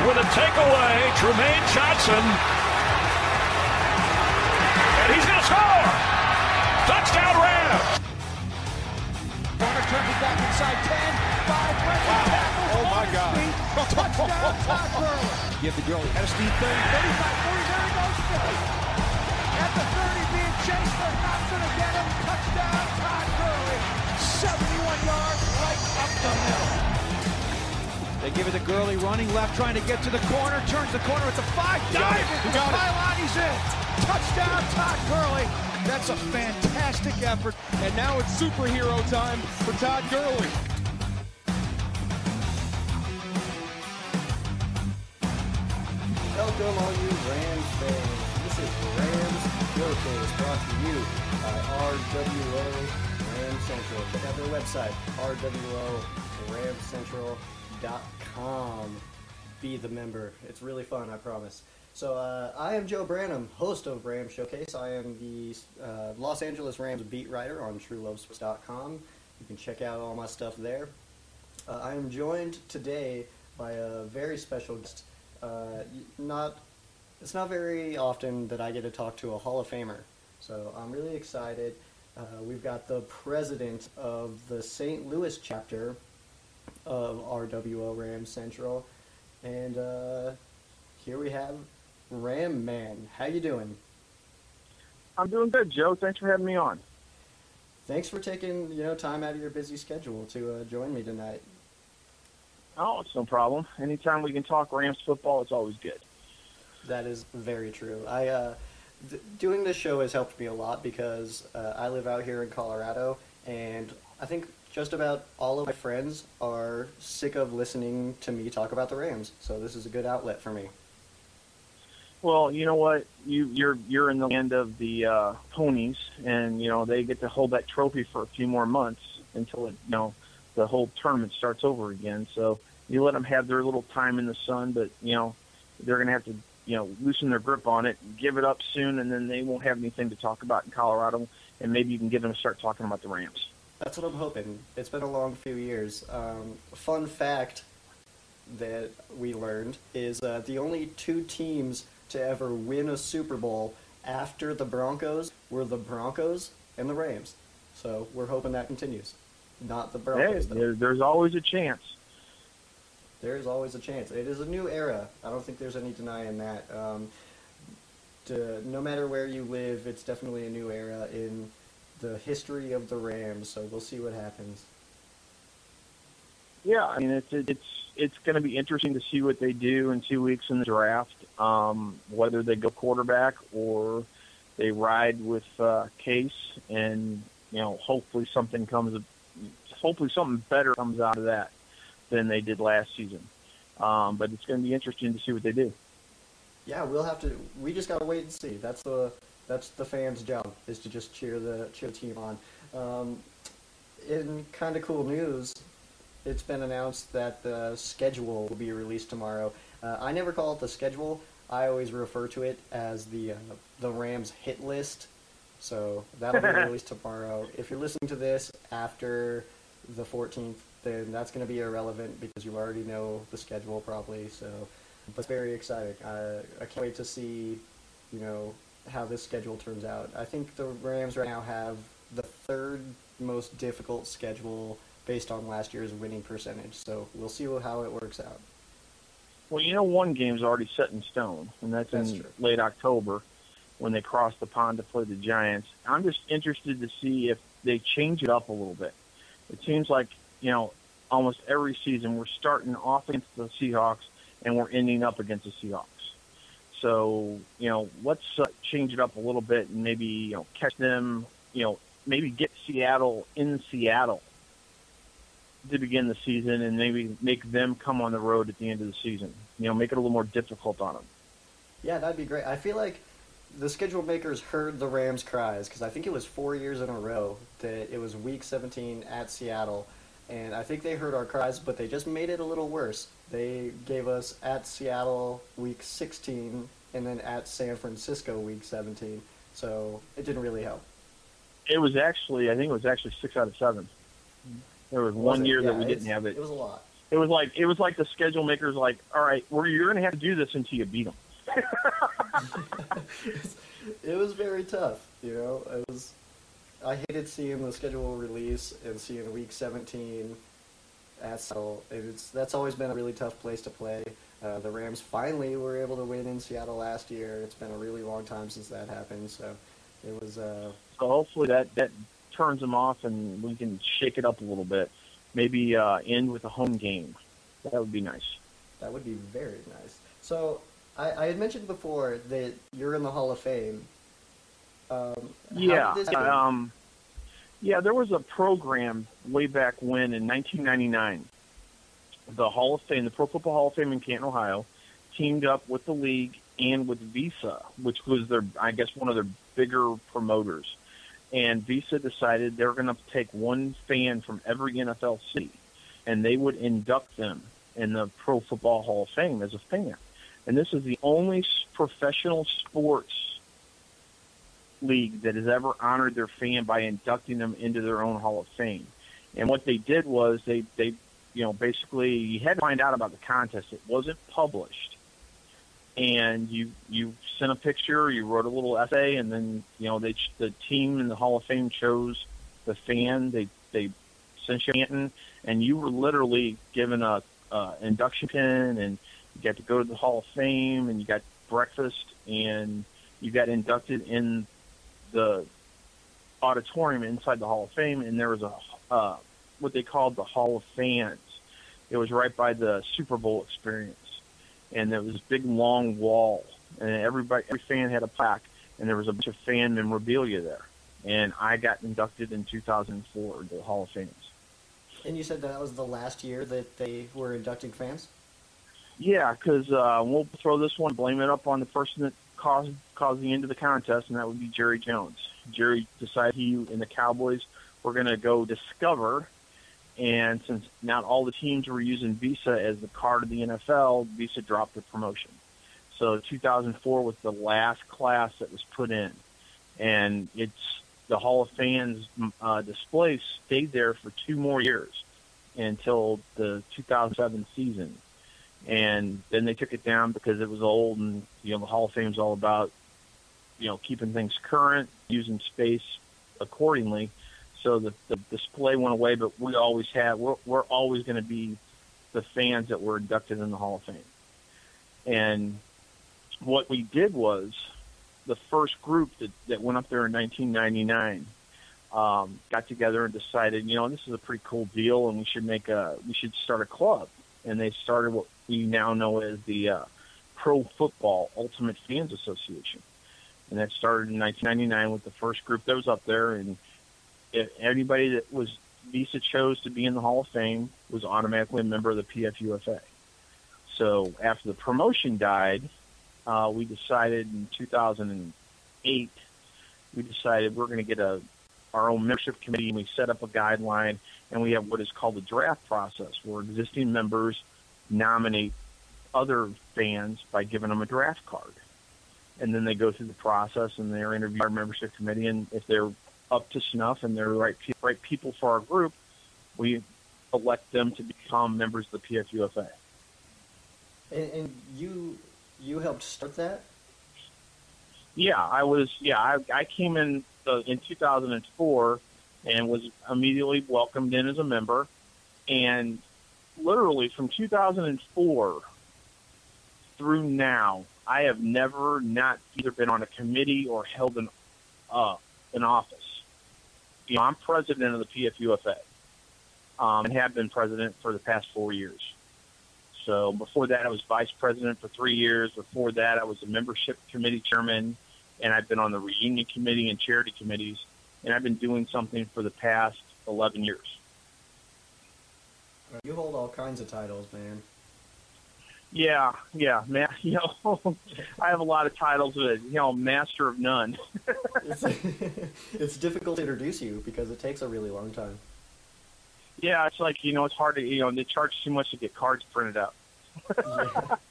With a takeaway. Trumaine Johnson. And he's going to score. Touchdown Rams. Corner turns it back inside 10. 5 breaking tackles. Oh, my God. Touchdown Todd Gurley. Give the Gurley. At a speed 30, 35, 40. There he goes. At the 30 being chased. They're not going to get him. Touchdown Todd Gurley. 71 yards right up the middle. They give it to Gurley running left, trying to get to the corner. Turns the corner. It's a five. Dive it. into the pylon. He's in. Touchdown Todd Gurley. That's a fantastic effort. And now it's superhero time for Todd Gurley. Welcome, all you Rams fans. This is Rams Showcase brought to you by RWO Ram Central. Check out their website, rworamcentral.com. Be the member. It's really fun, I promise. So, uh, I am Joe Branham, host of Ram Showcase. I am the uh, Los Angeles Rams beat writer on TrueLoveSports.com. You can check out all my stuff there. Uh, I am joined today by a very special guest. Uh, not, it's not very often that I get to talk to a Hall of Famer, so I'm really excited. Uh, we've got the president of the St. Louis chapter of RWO Ram Central, and uh, here we have Ram Man. How you doing? I'm doing good, Joe. Thanks for having me on. Thanks for taking you know time out of your busy schedule to uh, join me tonight. Oh, it's no problem. Anytime we can talk Rams football, it's always good. That is very true. I uh, th- doing this show has helped me a lot because uh, I live out here in Colorado, and I think just about all of my friends are sick of listening to me talk about the Rams. So this is a good outlet for me. Well, you know what? You you're you're in the land of the uh, ponies, and you know they get to hold that trophy for a few more months until it, you know the whole tournament starts over again. So you let them have their little time in the sun, but you know they're going to have to you know loosen their grip on it, give it up soon, and then they won't have anything to talk about in Colorado, and maybe you can get them to start talking about the Rams. That's what I'm hoping. It's been a long few years. Um, fun fact that we learned is uh, the only two teams to ever win a Super Bowl after the Broncos were the Broncos and the Rams. So we're hoping that continues. Not the Broncos, though. there, there's always a chance. There is always a chance. It is a new era. I don't think there's any denying that. Um, to, no matter where you live, it's definitely a new era in the history of the Rams. So we'll see what happens. Yeah, I mean it's it's it's going to be interesting to see what they do in two weeks in the draft. Um, whether they go quarterback or they ride with uh, Case, and you know, hopefully something comes, hopefully something better comes out of that than they did last season. Um, but it's going to be interesting to see what they do. yeah, we'll have to. We just gotta wait and see. That's the that's the fans' job is to just cheer the cheer the team on. Um, in kind of cool news, it's been announced that the schedule will be released tomorrow. Uh, I never call it the schedule. I always refer to it as the uh, the Rams hit list. So that'll be released tomorrow. If you're listening to this after the 14th, then that's going to be irrelevant because you already know the schedule probably. So, but it's very exciting. I I can't wait to see, you know, how this schedule turns out. I think the Rams right now have the third most difficult schedule based on last year's winning percentage. So we'll see how it works out. Well, you know, one game's already set in stone, and that's, That's in true. late October when they cross the pond to play the Giants. I'm just interested to see if they change it up a little bit. It seems like, you know, almost every season we're starting off against the Seahawks and we're ending up against the Seahawks. So, you know, let's uh, change it up a little bit and maybe, you know, catch them, you know, maybe get Seattle in Seattle to begin the season and maybe make them come on the road at the end of the season. You know, make it a little more difficult on them. Yeah, that'd be great. I feel like the schedule makers heard the Rams' cries because I think it was four years in a row that it was Week 17 at Seattle, and I think they heard our cries, but they just made it a little worse. They gave us at Seattle Week 16 and then at San Francisco Week 17, so it didn't really help. It was actually, I think it was actually six out of seven. Mm-hmm. There was, Was one it? year that we didn't have it. It was a lot. It was like it was like the schedule makers like, all right, well, you're going to have to do this until you beat them. it was very tough. You know, it was. I hated seeing the schedule release and seeing Week 17 at Seattle. It's that's always been a really tough place to play. Uh, the Rams finally were able to win in Seattle last year. It's been a really long time since that happened, so it was. Uh, So hopefully that that turns them off and we can shake it up a little bit. Maybe uh, end with a home game. That would be nice. that would be very nice. So I, I had mentioned before that you're in the Hall of Fame. Um, Yeah, um, yeah. There was a program way back when in 1999. The Hall of Fame, the Pro Football Hall of Fame in Canton, Ohio, teamed up with the league and with Visa, which was their, I guess, one of their bigger promoters. And Visa decided they were going to take one fan from every NFL city, and they would induct them in the Pro Football Hall of Fame as a fan. And this is the only professional sports league that has ever honored their fan by inducting them into their own Hall of Fame. And what they did was they, they you know, basically you had to find out about the contest. It wasn't published. And you you sent a picture, you wrote a little essay, and then you know they the team in the Hall of Fame chose the fan. They they sent you Canton, and you were literally given a uh, induction pin, and you got to go to the Hall of Fame, and you got breakfast, and you got inducted in the auditorium inside the Hall of Fame, and there was a uh, what they called the Hall of Fans. It was right by the Super Bowl experience, and there was this big long wall, and everybody, every fan had a plaque, and there was a bunch of fan memorabilia there. And I got inducted in 2004 to the Hall of Fame. and you said that was the last year that they were inducting fans. Yeah, because uh, we'll throw this one, blame it up on the person that caused caused the end of the contest, and that would be Jerry Jones. Jerry decided he and the Cowboys were going to go discover, and since not all the teams were using Visa as the card of the NFL, Visa dropped the promotion. So 2004 was the last class that was put in, and it's the Hall of Fans uh, display stayed there for two more years until the 2007 season and then they took it down because it was old and you know the hall of fame's all about you know keeping things current using space accordingly so the, the display went away but we always have we're, we're always going to be the fans that were inducted in the hall of fame and what we did was the first group that, that went up there in 1999 um, got together and decided, you know, this is a pretty cool deal, and we should make a we should start a club. And they started what we now know as the uh, Pro Football Ultimate Fans Association, and that started in 1999 with the first group that was up there. And if anybody that was Visa chose to be in the Hall of Fame was automatically a member of the PFUFA. So after the promotion died, uh, we decided in 2008, we decided we're going to get a our own membership committee, and we set up a guideline, and we have what is called the draft process, where existing members nominate other fans by giving them a draft card, and then they go through the process and they're interviewed by our membership committee, and if they're up to snuff and they're the right pe- right people for our group, we elect them to become members of the PFUFA. And, and you you helped start that. Yeah, I was. Yeah, I, I came in uh, in 2004 and was immediately welcomed in as a member, and literally from 2004 through now, I have never not either been on a committee or held an uh, an office. You know, I'm president of the PFUFA, um, and have been president for the past four years. So before that, I was vice president for three years. Before that, I was a membership committee chairman, and I've been on the reunion committee and charity committees, and I've been doing something for the past 11 years. You hold all kinds of titles, man. Yeah, yeah, man. You know, I have a lot of titles, but you know, master of none. it's, it's difficult to introduce you because it takes a really long time. Yeah, it's like you know, it's hard to you know, they charge too much to get cards printed out. yeah.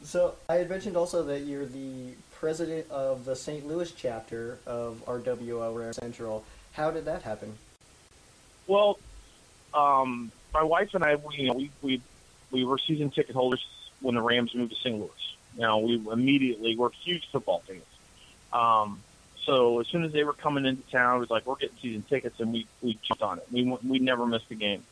So I had mentioned also that you're the president of the St. Louis chapter of RWO Ram Central. How did that happen? Well, um, my wife and I, we, you know, we we we were season ticket holders when the Rams moved to St. Louis. Know, we immediately were huge football fans. Um, so as soon as they were coming into town, it was like we're getting season tickets, and we we jumped on it. We we never missed a game,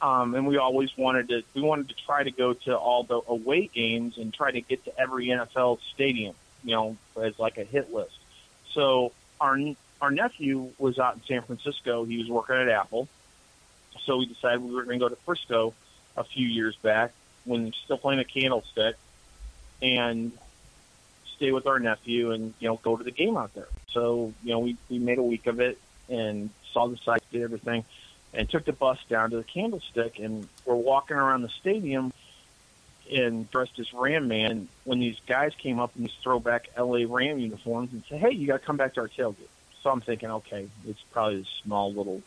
um, and we always wanted to we wanted to try to go to all the away games and try to get to every NFL stadium, you know, as like a hit list. So our our nephew was out in San Francisco. He was working at Apple, so we decided we were going to go to Frisco a few years back when still playing a candlestick, and stay with our nephew and you know go to the game out there. So you know we we made a week of it and saw the sights, did everything, and took the bus down to the Candlestick, and we're walking around the stadium and dressed as Ram Man. When these guys came up in these throwback LA Ram uniforms and said, "Hey, you got to come back to our tailgate." So I'm thinking, okay, it's probably a small little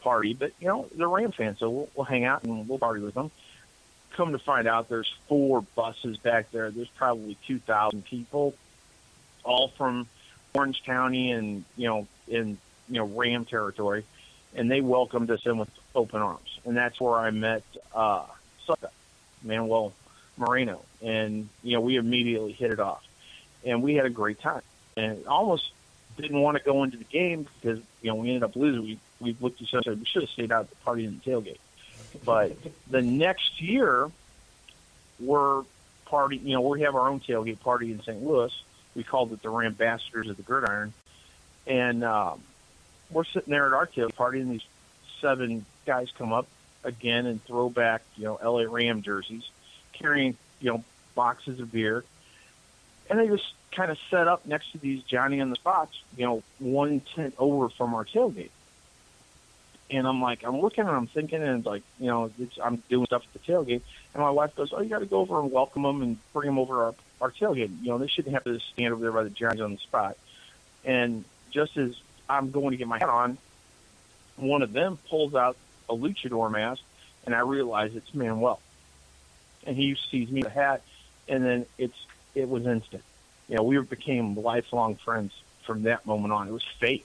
party, but you know they're Ram fans, so we'll, we'll hang out and we'll party with them come to find out, there's four buses back there. There's probably 2,000 people, all from Orange County and you know in you know Ram territory, and they welcomed us in with open arms. And that's where I met uh, Manuel Moreno, and you know we immediately hit it off, and we had a great time. And almost didn't want to go into the game because you know we ended up losing. We we looked at each other and we should have stayed out at the party in the tailgate. But the next year, we're party. You know, we have our own tailgate party in St. Louis. We called it the Rambassadors of the Gridiron, and um, we're sitting there at our tailgate party, and these seven guys come up again and throw back, you know, LA Ram jerseys, carrying, you know, boxes of beer, and they just kind of set up next to these Johnny on the spots, you know, one tent over from our tailgate and I'm like, I'm looking and I'm thinking, and like, you know, I'm doing stuff at the tailgate, and my wife goes, "Oh, you got to go over and welcome them and bring them over our our tailgate. You know, they shouldn't have to stand over there by the Giants on the spot." And just as I'm going to get my hat on, one of them pulls out a luchador mask, and I realize it's Manuel, and he sees me with the hat, and then it's it was instant. You know, we became lifelong friends from that moment on. It was fate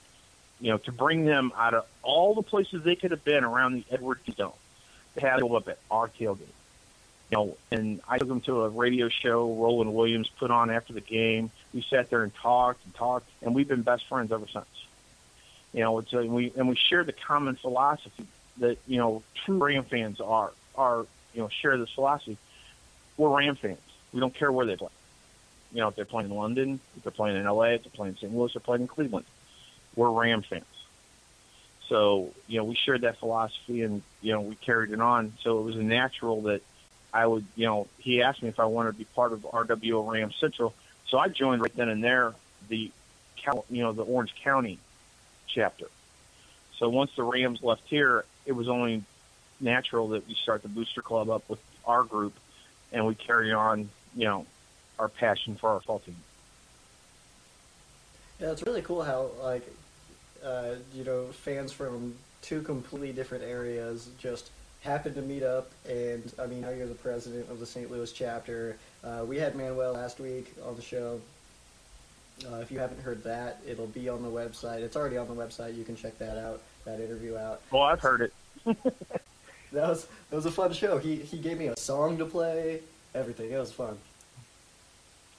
you know, to bring them out of all the places they could have been around the Edward Dome. They had to go up at our tailgate. You know, and I took them to a radio show Roland Williams put on after the game. We sat there and talked and talked, and we've been best friends ever since. You know, it's, and we and we share the common philosophy that you know true Ram fans are are you know share this philosophy. We're Ram fans. We don't care where they play. You know, if they're playing in London, if they're playing in LA, if they're playing in St. Louis, if they're playing in Cleveland we're Ram fans. So, you know, we shared that philosophy and, you know, we carried it on. So it was natural that I would, you know, he asked me if I wanted to be part of RWO Ram Central. So I joined right then and there the, you know, the Orange County chapter. So once the Rams left here, it was only natural that we start the booster club up with our group and we carry on, you know, our passion for our football team. Yeah, it's really cool how like uh, you know fans from two completely different areas just happened to meet up. And I mean, now you're the president of the St. Louis chapter. Uh, we had Manuel last week on the show. Uh, if you haven't heard that, it'll be on the website. It's already on the website. You can check that out, that interview out. Well, I've heard it. that was that was a fun show. He he gave me a song to play, everything. It was fun.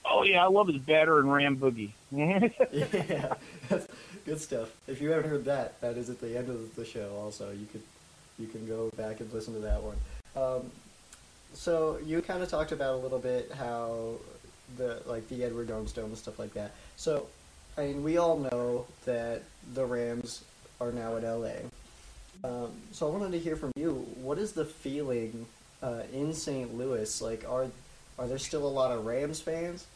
Oh yeah, I love his batter and ram boogie. yeah, good stuff. If you haven't heard that, that is at the end of the show. Also, you could you can go back and listen to that one. Um, so you kind of talked about a little bit how the like the Edward Dome and stuff like that. So, I mean, we all know that the Rams are now at LA. Um, so I wanted to hear from you. What is the feeling uh, in St. Louis? Like, are are there still a lot of Rams fans?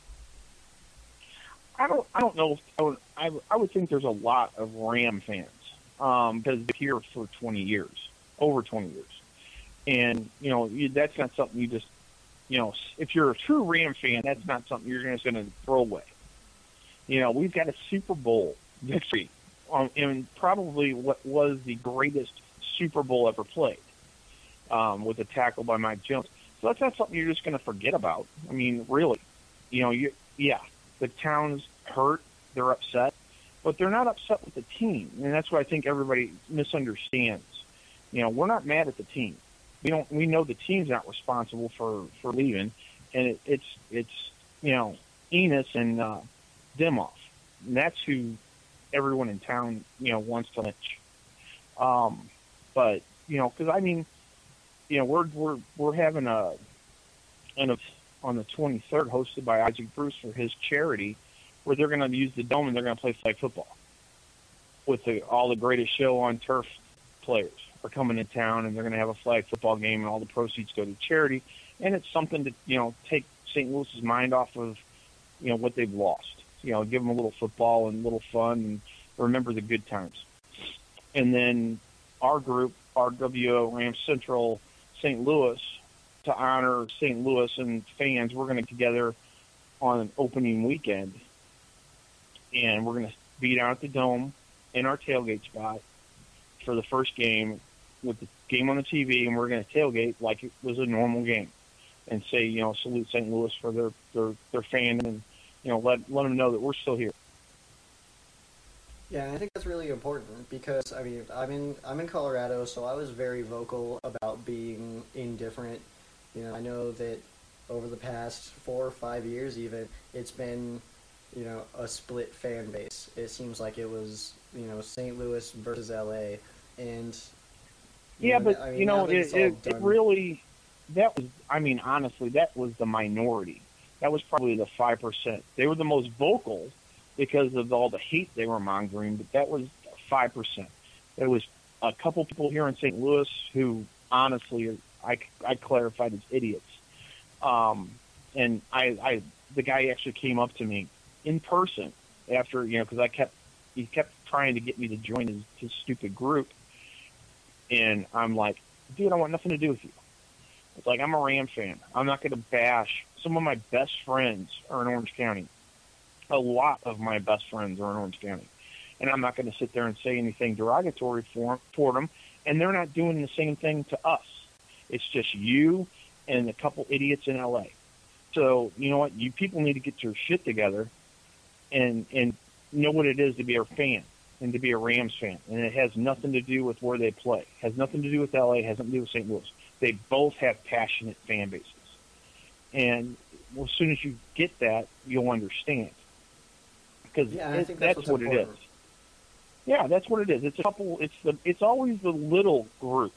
I don't. I don't know. I would. I, I would think there's a lot of Ram fans um, because they're here for 20 years, over 20 years, and you know you, that's not something you just, you know, if you're a true Ram fan, that's not something you're just going to throw away. You know, we've got a Super Bowl victory, um, and probably what was the greatest Super Bowl ever played, um, with a tackle by Mike Jones. So that's not something you're just going to forget about. I mean, really, you know, you yeah, the town's hurt, they're upset, but they're not upset with the team, and that's what I think everybody misunderstands. You know, we're not mad at the team. We don't. We know the team's not responsible for for leaving, and it, it's it's you know Enos and uh, Demoff, and that's who everyone in town you know wants to lynch. Um, but you know, because I mean, you know, we're we're we're having a an on the 23rd, hosted by Isaac Bruce for his charity, where they're going to use the dome and they're going to play flag football with the, all the greatest show on turf players are coming to town and they're going to have a flag football game and all the proceeds go to charity and it's something to you know take St. Louis's mind off of you know what they've lost you know give them a little football and a little fun and remember the good times and then our group RWO Ram Central St. Louis to honor St. Louis and fans, we're going to get together on an opening weekend, and we're going to be down at the Dome in our tailgate spot for the first game with the game on the TV, and we're going to tailgate like it was a normal game, and say, you know, salute St. Louis for their their their fan, and you know, let let them know that we're still here. Yeah, I think that's really important because I mean, I'm in I'm in Colorado, so I was very vocal about being indifferent you know, I know that over the past four or five years, even it's been, you know, a split fan base. It seems like it was, you know, St. Louis versus LA, and yeah, know, but I mean, you know, it, it, it really that was. I mean, honestly, that was the minority. That was probably the five percent. They were the most vocal because of all the hate they were mongering, but that was five percent. There was a couple people here in St. Louis who honestly I, I clarified as idiots. Um, and I, I, the guy actually came up to me in person after, you know, because I kept, he kept trying to get me to join his, his stupid group. And I'm like, dude, I want nothing to do with you. It's like, I'm a Ram fan. I'm not going to bash. Some of my best friends are in Orange County. A lot of my best friends are in Orange County. And I'm not going to sit there and say anything derogatory for, for them. And they're not doing the same thing to us. It's just you and a couple idiots in LA. So you know what? You people need to get your shit together and and know what it is to be a fan and to be a Rams fan. And it has nothing to do with where they play. It has nothing to do with LA. It has nothing to do with St. Louis. They both have passionate fan bases. And well, as soon as you get that, you'll understand. Because yeah, it, that's, that's what it is. Yeah, that's what it is. It's a couple. It's the. It's always the little group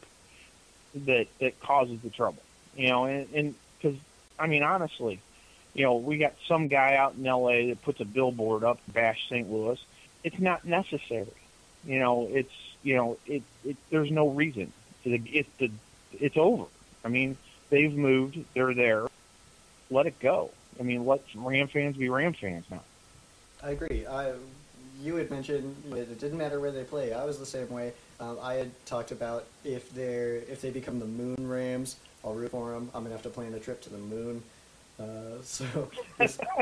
that that causes the trouble. You know, and because I mean honestly, you know, we got some guy out in L.A. that puts a billboard up, bash St. Louis. It's not necessary. You know, it's you know, it, it there's no reason. It, it, it, it's over. I mean, they've moved. They're there. Let it go. I mean, let Ram fans be Ram fans now. I agree. I, you had mentioned it didn't matter where they play. I was the same way. Um, I had talked about if they're if they become the Moon Rams, I'll root for them. I'm gonna have to plan a trip to the moon. Uh, so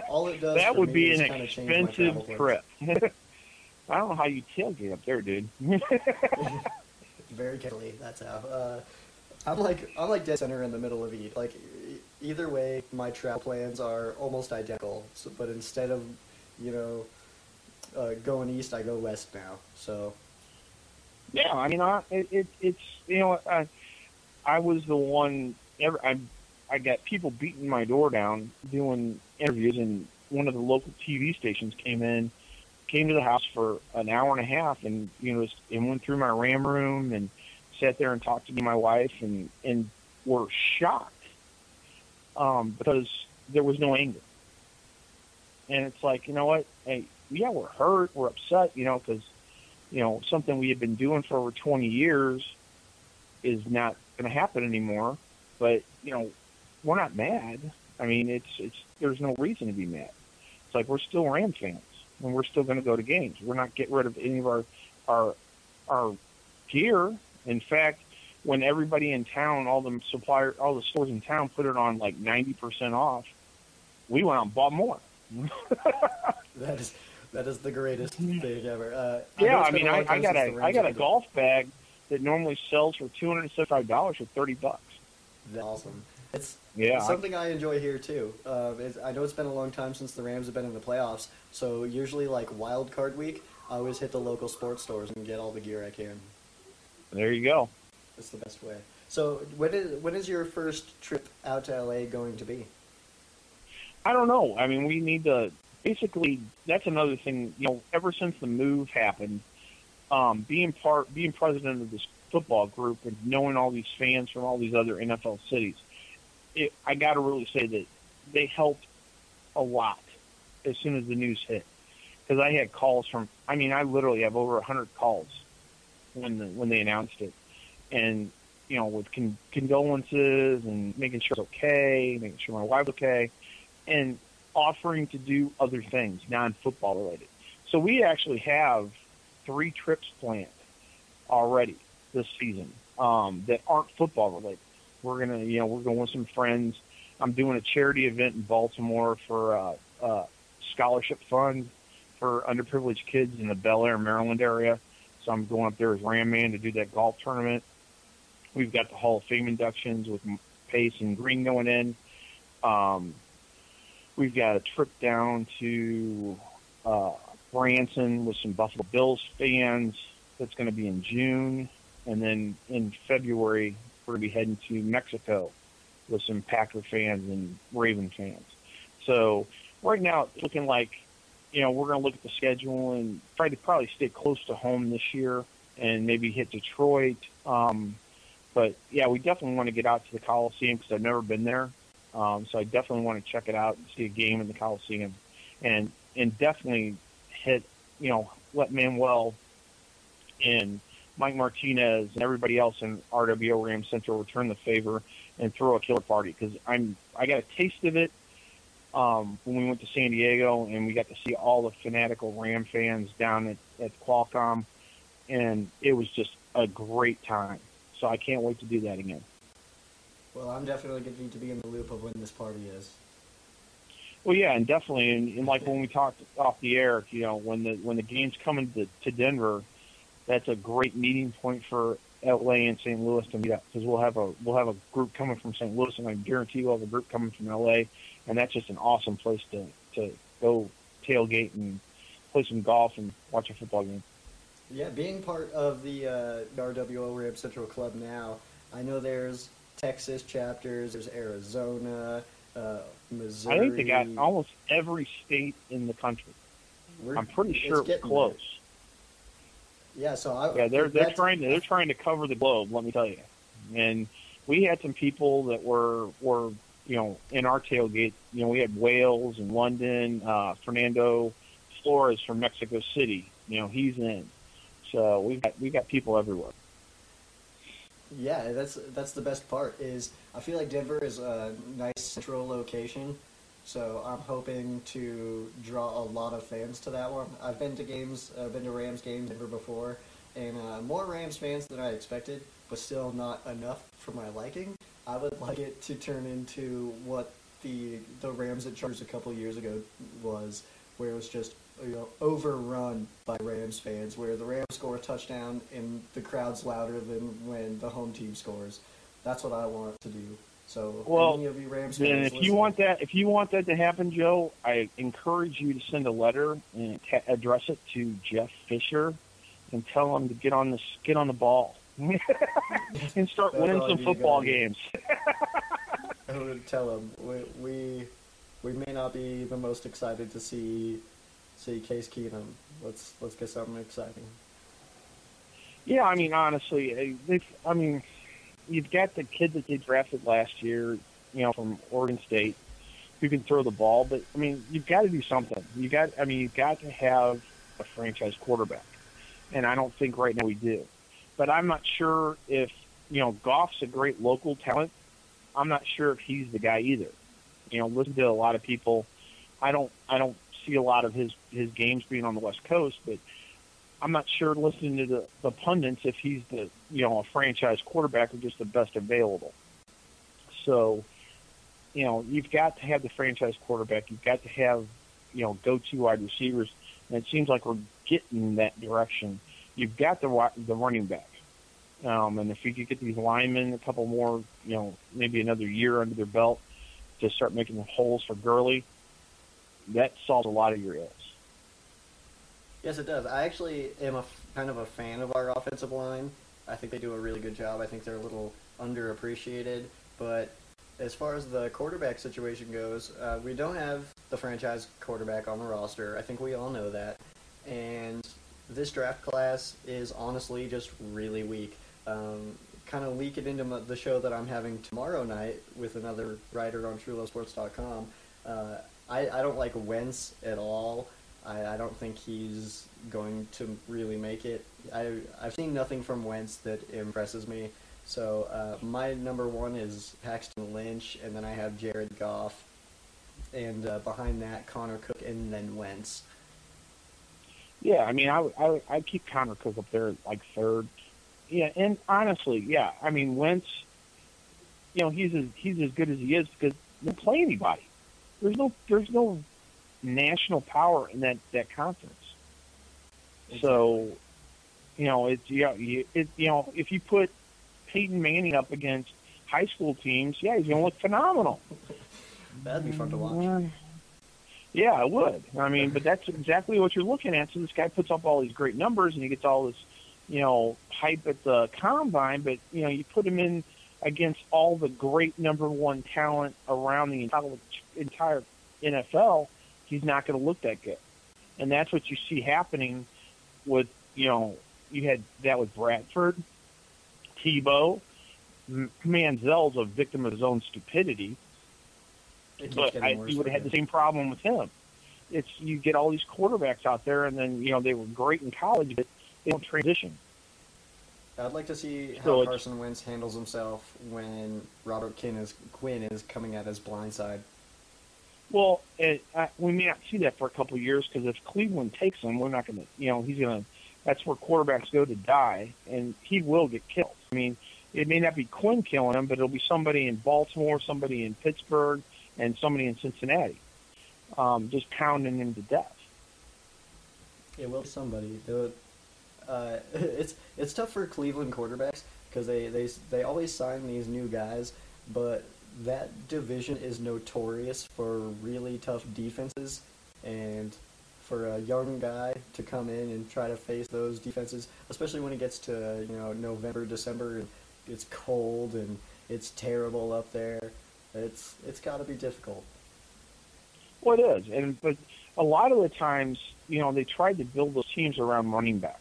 all it does that would be is an kinda change my travel expensive trip. I don't know how you tailgate up there, dude. Very carefully. That's how. Uh, I'm like I'm like dead center in the middle of each. Like either way, my travel plans are almost identical. So, but instead of you know uh, going east, I go west now. So Yeah, I mean, I, it, it, it's you know, I, I was the one. Ever, I, I got people beating my door down doing interviews, and one of the local TV stations came in, came to the house for an hour and a half, and you know, and went through my RAM room and sat there and talked to me, my wife, and and were shocked um, because there was no anger. And it's like, you know what? Hey, yeah, we're hurt, we're upset, you know, because you know, something we had been doing for over 20 years is not going to happen anymore. But, you know, we're not mad. I mean, it's, it's, there's no reason to be mad. It's like we're still Ram fans and we're still going to go to games. We're not getting rid of any of our, our, our gear. In fact, when everybody in town, all the supplier, all the stores in town put it on like 90% off, we went out and bought more. that is that is the greatest thing ever. Uh, Yeah, it's I mean, I, I got a I got a golf bag that normally sells for two hundred and seventy five dollars for thirty bucks. That's awesome. It's Yeah, I- something I enjoy here too. Uh, is, I know it's been a long time since the Rams have been in the playoffs, so usually like wild card week, I always hit the local sports stores and get all the gear I can. There you go. It's the best way. So when is when is your first trip out to LA going to be? I don't know. I mean, we need to basically. That's another thing. You know, ever since the move happened, um, being part, being president of this football group, and knowing all these fans from all these other NFL cities, it, I got to really say that they helped a lot as soon as the news hit. Because I had calls from. I mean, I literally have over a hundred calls when the, when they announced it, and you know, with con- condolences and making sure it's okay, making sure my wife's okay, and offering to do other things non-football related. So we actually have three trips planned already this season um, that aren't football related. We're gonna, you know, we're going with some friends. I'm doing a charity event in Baltimore for a, a scholarship fund for underprivileged kids in the Bel Air, Maryland area. So I'm going up there as Ram Man to do that golf tournament. We've got the Hall of Fame inductions with Pace and Greene going in. Um, we've got a trip down to uh, Branson with some Buffalo Bills fans. That's going to be in June, and then in February we're going to be heading to Mexico with some Packer fans and Raven fans. So right now it's looking like you know we're going to look at the schedule and try to probably stay close to home this year and maybe hit Detroit. Um, but yeah, we definitely want to get out to the Coliseum because I've never been there. Um, so I definitely want to check it out and see a game in the Coliseum, and and definitely hit you know let Manuel and Mike Martinez and everybody else in RWO Ram Central return the favor and throw a killer party because I'm I got a taste of it um, when we went to San Diego and we got to see all the fanatical Ram fans down at, at Qualcomm, and it was just a great time. So I can't wait to do that again. Well, I'm definitely going to need to be in the loop of when this party is. Well, yeah, and definitely, and, and like when we talked off the air, you know, when the when the game's coming to, to Denver, that's a great meeting point for LA and St. Louis to meet up because we'll have a we'll have a group coming from St. Louis, and I guarantee we'll have a group coming from LA, and that's just an awesome place to to go tailgate and play some golf and watch a football game. Yeah, being part of the uh, RWO Ram Central Club now, I know there's Texas chapters, there's Arizona, uh, Missouri. I think they got almost every state in the country. We're- I'm pretty sure it's close. there. Yeah, so I, Yeah, they're they're trying to they're trying to cover the globe. Let me tell you. And we had some people that were were you know in our tailgate. You know, we had Wales and London. Uh, Fernando Flores from Mexico City. You know, he's in. So we've got we got people everywhere. Yeah, that's that's the best part. Is I feel like Denver is a nice central location, so I'm hoping to draw a lot of fans to that one. I've been to games, I've been to Rams games Denver before, and uh, more Rams fans than I expected, but still not enough for my liking. I would like it to turn into what the the Rams at Chargers a couple years ago was, where it was just you know overrun by Rams fans, where the Rams score a touchdown and the crowd's louder than when the home team scores. That's what I want to do. So Well, any of you Rams fans, if you want that, if you want that to happen, Joe, I encourage you to send a letter and address it to Jeff Fisher, and tell him to get on the get on the ball and start winning some football games. I would tell him we, we we may not be the most excited to see see Case Keenum. Let's let's get something exciting. Yeah, I mean, honestly, eh, they, I mean, you've got the kid that they drafted last year, you know, from Oregon State, who can throw the ball. But I mean, you've got to do something. You got, I mean, you've got to have a franchise quarterback, and I don't think right now we do. But I'm not sure if you know Goff's a great local talent. I'm not sure if he's the guy either. You know, listen to a lot of people. I don't, I don't see a lot of his his games being on the West Coast, but I'm not sure listening to the, the pundits if he's the you know a franchise quarterback or just the best available. So, you know, you've got to have the franchise quarterback. You've got to have you know go-to wide receivers, and it seems like we're getting in that direction. You've got the the running back, um, and if you could get these linemen a couple more, you know, maybe another year under their belt to start making the holes for Gurley, that solves a lot of your ills. Yes, it does. I actually am a kind of a fan of our offensive line. I think they do a really good job. I think they're a little underappreciated. But as far as the quarterback situation goes, uh, we don't have the franchise quarterback on the roster. I think we all know that. And this draft class is honestly just really weak. Um, kind of leak it into the show that I'm having tomorrow night with another writer on TrueLoveSports.com. Uh, I, I don't like Wentz at all. I, I don't think he's going to really make it. I, I've seen nothing from Wentz that impresses me. So uh, my number one is Paxton Lynch, and then I have Jared Goff, and uh, behind that Connor Cook, and then Wentz. Yeah, I mean, I I I'd keep Connor Cook up there like third. Yeah, and honestly, yeah, I mean Wentz, you know, he's as he's as good as he is because they don't play anybody. There's no there's no national power in that that conference. So, you know, it's yeah, you, it, you know, if you put Peyton Manning up against high school teams, yeah, he's gonna look phenomenal. That'd be fun to watch. Mm, Yeah, I would. I mean, but that's exactly what you're looking at. So this guy puts up all these great numbers and he gets all this, you know, hype at the combine. But you know, you put him in against all the great number one talent around the entire entire NFL, he's not going to look that good. And that's what you see happening with, you know, you had that with Bradford, Tebow. Manziel's a victim of his own stupidity It keeps but I, you would have had the same problem with him. It's you get all these quarterbacks out there, and then you know they were great in college, but they don't transition. I'd like to see how it's- Carson Wentz handles himself when Robert Quinn is Quinn is coming at his blind side. Well, it, I, we may not see that for a couple of years because if Cleveland takes him, we're not going to, you know, he's going to. That's where quarterbacks go to die, and he will get killed. I mean, it may not be Quinn killing him, but it'll be somebody in Baltimore, somebody in Pittsburgh, and somebody in Cincinnati, um, just pounding him to death. It will be somebody. The, uh, it's it's tough for Cleveland quarterbacks because they, they they always sign these new guys, but that division is notorious for really tough defenses, and for a young guy to come in and try to face those defenses, especially when it gets to you know November, December, and it's cold and it's terrible up there. It's it's got to be difficult. Well, it is, and but a lot of the times, you know, they tried to build those teams around running backs,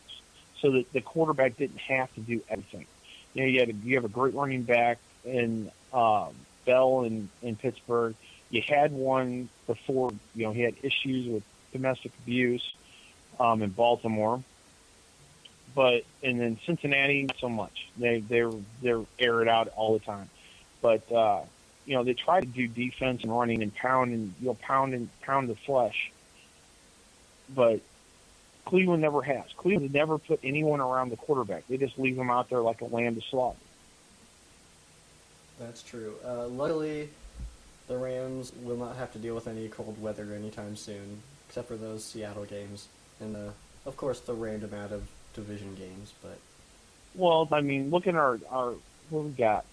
so that the quarterback didn't have to do everything. You know, you had a, you have a great running back in um, Bell in in Pittsburgh. You had one before. You know, he had issues with domestic abuse um, in Baltimore. But and then Cincinnati, not so much. They they're they're air it out all the time. But uh, you know, they try to do defense and running and pound and you know pound and pound the flesh. But Cleveland never has. Cleveland never put anyone around the quarterback. They just leave them out there like a lamb to slaughter. That's true. Uh, luckily, the Rams will not have to deal with any cold weather anytime soon, except for those Seattle games and the, of course, the random out of division games. But Well, I mean, look at our our what we got.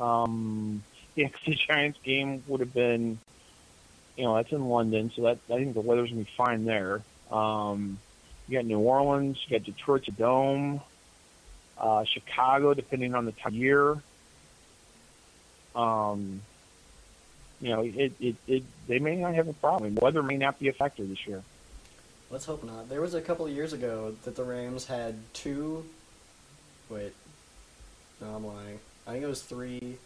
Um, yeah, the Giants game would have been, you know, that's in London, so that I think the weather's gonna be fine there. Um, you got New Orleans, you got Detroit's dome, uh, Chicago, depending on the time of year. Um, you know, it, it, it they may not have a problem. Weather may not be a factor this year. let's hope not. There was a couple of years ago that the Rams had two. Wait, no, I'm lying. I think it was three,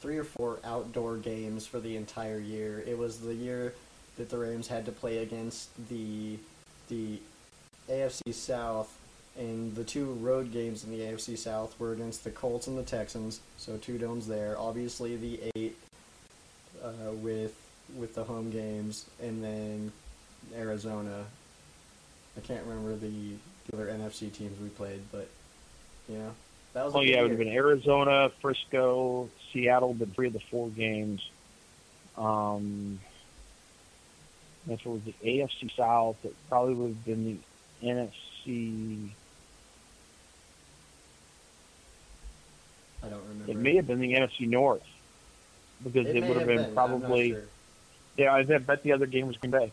three or four outdoor games for the entire year. It was the year that the Rams had to play against the the AFC South, and the two road games in the AFC South were against the Colts and the Texans. So two domes there. Obviously the eight uh, with with the home games, and then Arizona. I can't remember the, the other NFC teams we played, but you know that was. Oh yeah, it would have been Arizona, Frisco, Seattle, been three of the four games. Um, that's what was the AFC South. It probably would have been the NFC. I don't remember. It may have been the NFC North because It it, would have been, I'm probably. sure. Yeah, I bet the other game was Green Bay.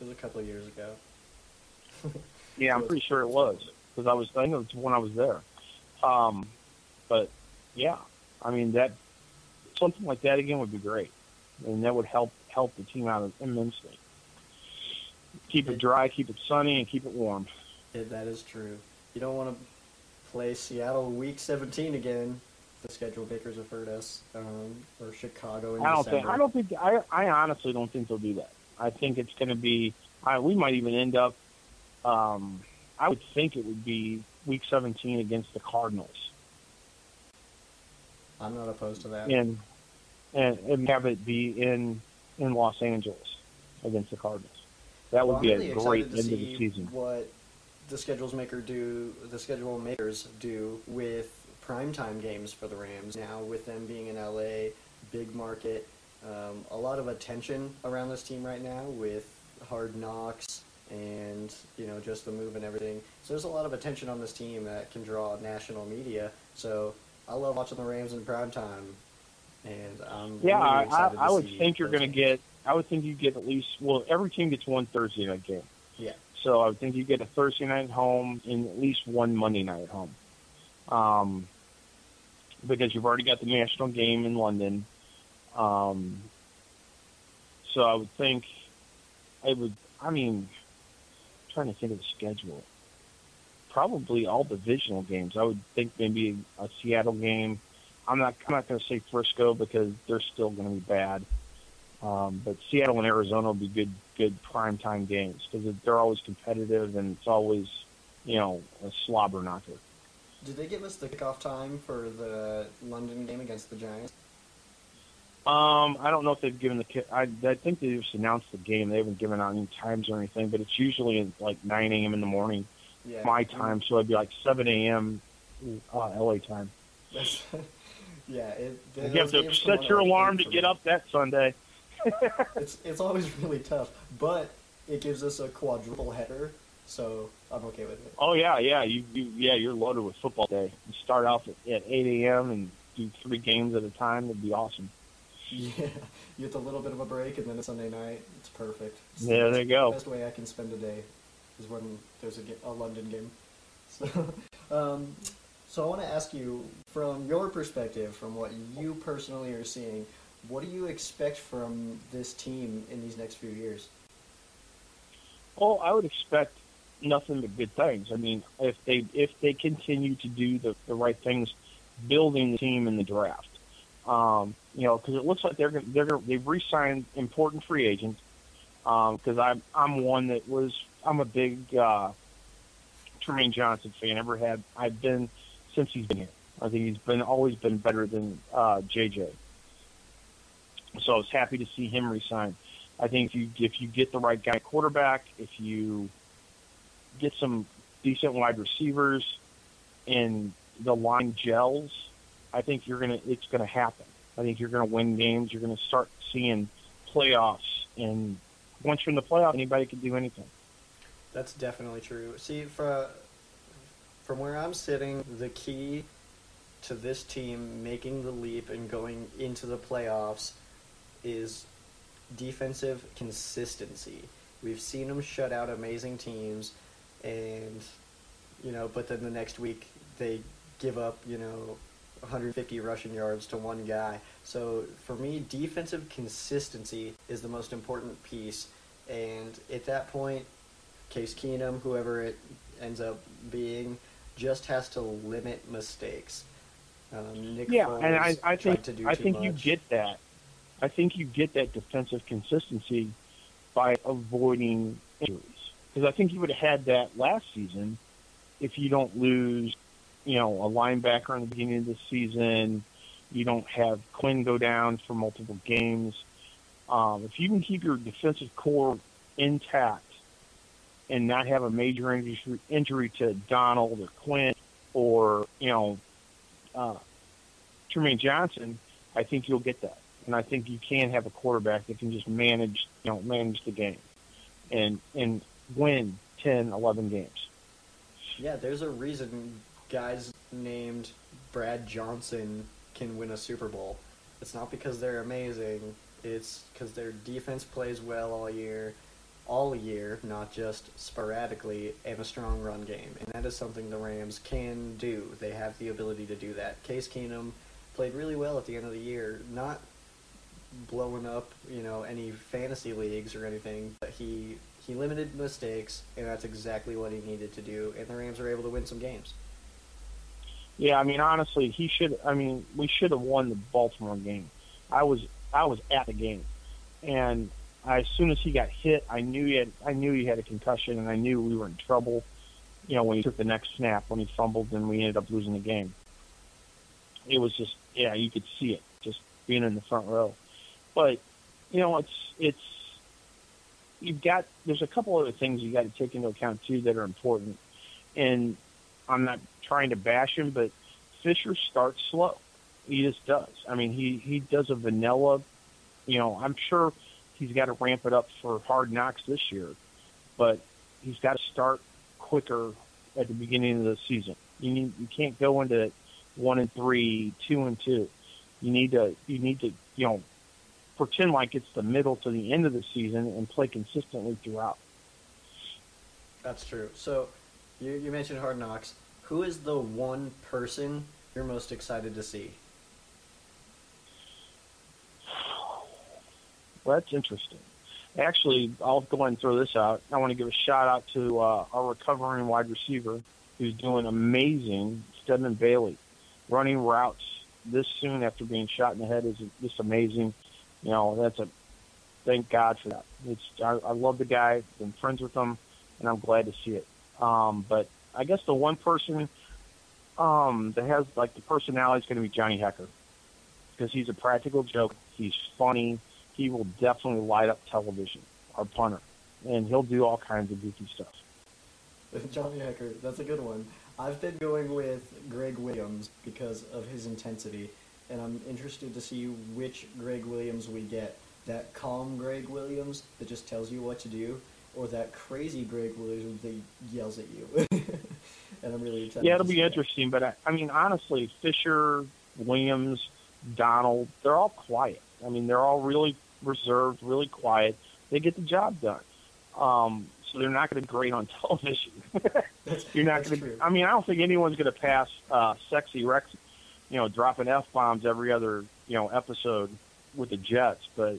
It was a couple of years ago. Yeah, I'm pretty sure it was because I was. I know it's when I was there. Um, but yeah, I mean that something like that again would be great, and that would help help the team out immensely. Keep it dry, keep it sunny, and keep it warm. It, that is true. You don't want to play Seattle Week 17 again. The schedule makers have heard us, um, or Chicago in I don't December. think. I don't think. I. I honestly don't think they'll do that. I think it's going to be. I, we might even end up. Um, I would think it would be Week 17 against the Cardinals. I'm not opposed to that. and and, and have it be in in Los Angeles against the Cardinals. That would Well, be I'm really a great end to of the season. What the schedules maker do, the schedule makers do with primetime games for the Rams now, with them being in LA, big market, um, a lot of attention around this team right now with Hard Knocks and you know just the move and everything. So there's a lot of attention on this team that can draw national media. So I love watching the Rams in primetime, and I'm Yeah, really I, I would think you're going to get. I would think you get at least. Well, every team gets one Thursday night game. Yeah. So I would think you get a Thursday night home and at least one Monday night at home. Um, because you've already got the national game in London. Um, so I would think I would. I mean, I'm trying to think of the schedule. Probably all divisional games. I would think maybe a Seattle game. I'm not. I'm not going to say Frisco because they're still going to be bad. Um, but Seattle and Arizona will be good, good primetime games because they're always competitive and it's always, you know, a slobber knocker. Did they give us the kickoff time for the London game against the Giants? Um, I don't know if they've given the ki- I, I think they just announced the game. They haven't given out any times or anything, but it's usually at like 9 a.m. in the morning, Yeah. my time. So it'd be like 7 a.m. Uh, LA time. Yeah, it, You have to set your alarm to get up that Sunday. It's it's always really tough, but it gives us a quadruple header, so I'm okay with it. Oh yeah, yeah. You, you yeah, you're loaded with football day. You start off at, at 8 a.m. and do three games at a time. It'd be awesome. Yeah, you get a little bit of a break, and then it's Sunday night. It's perfect. The Yeah, there you go. Best way I can spend a day is when there's a, a London game. So, um, so I want to ask you, from your perspective, from what you personally are seeing, what do you expect from this team in these next few years? Well, I would expect nothing but good things. I mean, if they if they continue to do the, the right things, building the team in the draft, um, you know, because it looks like they're they're they've re-signed important free agents. Because I'm I'm one that was I'm a big uh, Trumaine Johnson fan. Ever had I've been since he's been here. I think he's been always been better than uh, JJ. So I was happy to see him resign. I think if you if you get the right guy quarterback, if you get some decent wide receivers, and the line gels, I think you're gonna it's gonna happen. I think you're to win games. You're to start seeing playoffs, and once you're in the playoff, anybody can do anything. That's definitely true. See, from from where I'm sitting, the key to this team making the leap and going into the playoffs is defensive consistency. We've seen them shut out amazing teams, and you know, but then the next week they give up, you know, 150 rushing yards to one guy. So for me, defensive consistency is the most important piece. And at that point, Case Keenum, whoever it ends up being, just has to limit mistakes. Um, Nick yeah, Foles and I, I think tried to do I too think you much. get that. I think you get that defensive consistency by avoiding injuries. Because I think you would have had that last season if you don't lose, you know, a linebacker in the beginning of the season. You don't have Quinn go down for multiple games. Um, if you can keep your defensive core intact and not have a major injury, injury to Donald or Quinn or you know uh, Trumaine Johnson, I think you'll get that. And I think you can have a quarterback that can just manage, you know, manage the game and and win 10, 11 games. Yeah, there's a reason guys named Brad Johnson can win a Super Bowl. It's not because they're amazing. It's because their defense plays well all year, all year, not just sporadically, and a strong run game. And that is something the Rams can do. They have the ability to do that. Case Keenum played really well at the end of the year, not blowing up, you know, any fantasy leagues or anything, but he he limited mistakes, and that's exactly what he needed to do. And the Rams were able to win some games. Yeah, I mean, honestly, he should. I mean, we should have won the Baltimore game. I was I was at the game, and I, as soon as he got hit, I knew he had I knew he had a concussion, and I knew we were in trouble. You know, when he took the next snap, when he fumbled, and we ended up losing the game. It was just, yeah, you could see it just being in the front row. But you know, it's it's you've got there's a couple other things you got to take into account too that are important, and I'm not trying to bash him, but Fisher starts slow. He just does. I mean, he he does a vanilla. You know, I'm sure he's got to ramp it up for Hard Knocks this year, but he's got to start quicker at the beginning of the season. You need you can't go into one and three, two and two. You need to you need to you know pretend like it's the middle to the end of the season and play consistently throughout. That's true. So, you, you mentioned Hard Knocks. Who is the one person you're most excited to see? Well, that's interesting. Actually, I'll go ahead and throw this out. I want to give a shout out to uh, our recovering wide receiver who's doing amazing, Stedman Bailey. Running routes this soon after being shot in the head is just amazing. You know, that's a thank God for that. It's I, I love the guy, been friends with him, and I'm glad to see it. Um, but I guess the one person um, that has like the personality is going to be Johnny Hekker because he's a practical joke. He's funny. He will definitely light up television. Our punter, and he'll do all kinds of goofy stuff. Johnny Hekker, that's a good one. I've been going with Gregg Williams because of his intensity, and I'm interested to see which Gregg Williams we get. That calm Gregg Williams that just tells you what to do, or that crazy Gregg Williams that yells at you. and I'm really excited. Yeah, it'll be that. interesting. But I, I mean, honestly, Fisher, Williams, Donald, they're all quiet. I mean, they're all really reserved, really quiet. They get the job done. Um, so they're not going to be great on television. You're not going to. I mean, I don't think anyone's going to pass uh, sexy Rex, you know, dropping f bombs every other you know episode with the Jets. But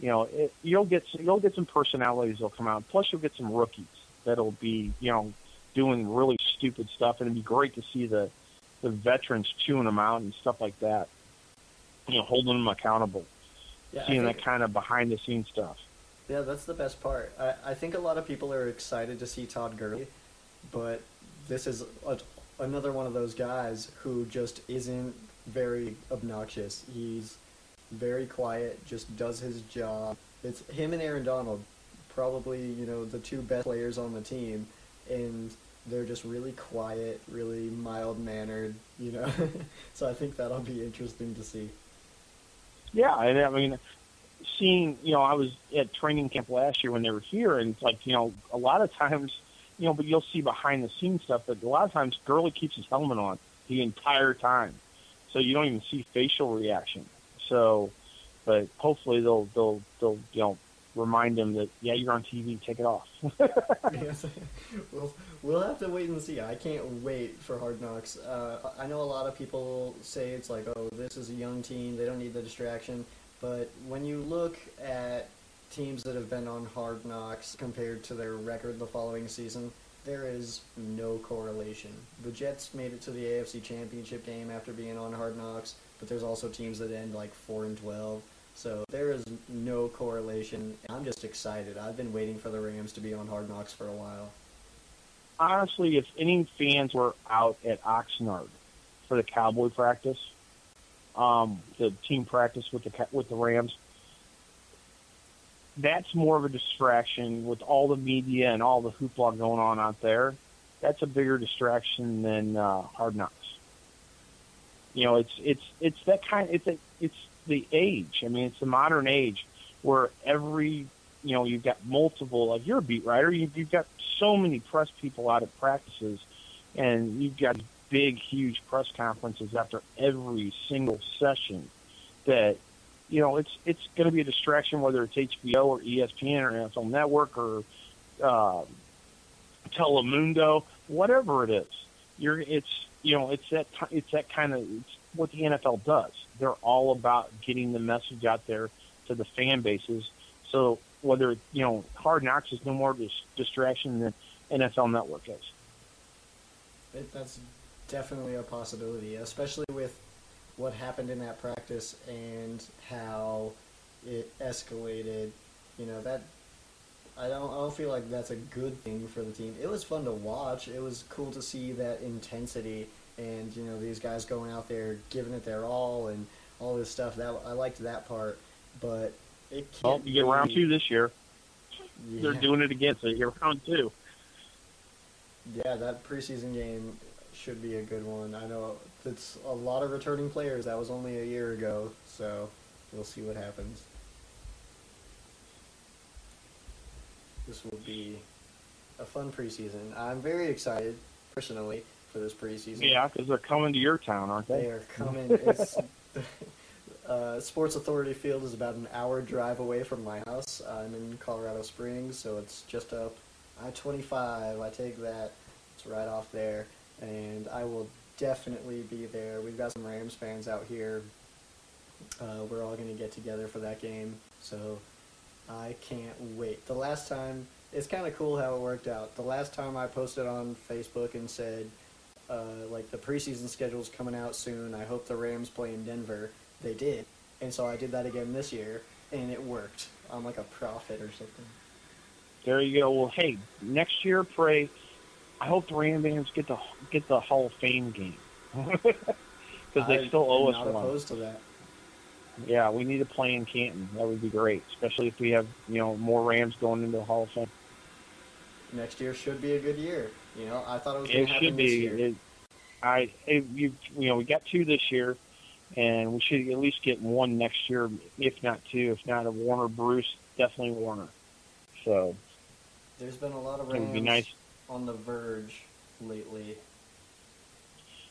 you know, it, you'll get you'll get some personalities that'll come out. Plus, you'll get some rookies that'll be you know doing really stupid stuff, and it'd be great to see the the veterans chewing them out and stuff like that. You know, holding them accountable, Yeah, seeing that kind of behind the scenes stuff. Yeah, that's the best part. I, I think a lot of people are excited to see Todd Gurley, but this is a, another one of those guys who just isn't very obnoxious. He's very quiet, just does his job. It's him and Aaron Donald, probably, you know, the two best players on the team, and they're just really quiet, really mild-mannered, you know. so I think that'll be interesting to see. Yeah, and I mean, seeing you know, I was at training camp last year when they were here, and it's like you know, a lot of times, you know, but you'll see behind the scenes stuff. But a lot of times, Gurley keeps his helmet on the entire time, so you don't even see facial reaction. So, but hopefully they'll they'll they'll you know remind him that yeah, you're on TV, take it off. Yes. we'll, we'll have to wait and see. I can't wait for Hard Knocks. Uh, I know a lot of people say it's like, oh, this is a young team, they don't need the distraction. But when you look at teams that have been on Hard Knocks compared to their record the following season, there is no correlation. The Jets made it to the AFC Championship game after being on Hard Knocks, but there's also teams that end like 4 and 12. So there is no correlation. I'm just excited. I've been waiting for the Rams to be on Hard Knocks for a while. Honestly, if any fans were out at Oxnard for the Cowboy practice, um, the team practice with the with the Rams, that's more of a distraction with all the media and all the hoopla going on out there. That's a bigger distraction than uh, Hard Knocks. You know, it's it's it's that kind. It's a, it's the age. I mean, it's the modern age where every you know you've got multiple. Like you're a beat writer, you've, you've got so many press people out at practices, and you've got big, huge press conferences after every single session. That you know, it's it's going to be a distraction whether it's HBO or ESPN or NFL Network or uh, Telemundo, whatever it is. You're it's you know it's that it's that kind of it's what the NFL does. They're all about getting the message out there to the fan bases. So whether you know Hard Knocks is no more dis- distraction than NFL Network is. It, that's definitely a possibility, especially with what happened in that practice and how it escalated. You know that I don't I don't feel like that's a good thing for the team. It was fun to watch. It was cool to see that intensity and you know these guys going out there giving it their all and all this stuff. That I liked that part, but it can't. Well, you get round two this year. Yeah. They're doing it again, so you get round two. Yeah, that preseason game should be a good one. I know it's a lot of returning players. That was only a year ago, so we'll see what happens. This will be a fun preseason. I'm very excited, personally, for this preseason. Yeah, because they're coming to your town, aren't They they? are coming. It's, uh, Sports Authority Field is about an hour drive away from my house. I'm in Colorado Springs, so it's just up I-25. I take that. It's right off there, and I will definitely be there. We've got some Rams fans out here. Uh, we're all going to get together for that game, so I can't wait. The last time, it's kind of cool how it worked out. The last time I posted on Facebook and said, uh, like the preseason schedule's coming out soon. I hope the Rams play in Denver. They did, and so I did that again this year, and it worked. I'm like a prophet or something. There you go. Well, hey, next year, pray. I hope the Rams get the get the Hall of Fame game because they still owe us not one. opposed to that. Yeah, we need to play in Canton. That would be great, especially if we have you know more Rams going into the Hall of Fame. Next year should be a good year. You know, I thought it was going It should this be. year. It, I it, you you know we got two this year, and we should at least get one next year, if not two. If not a Warner Bruce, definitely Warner. So There's been a lot of it would be nice. On the verge lately.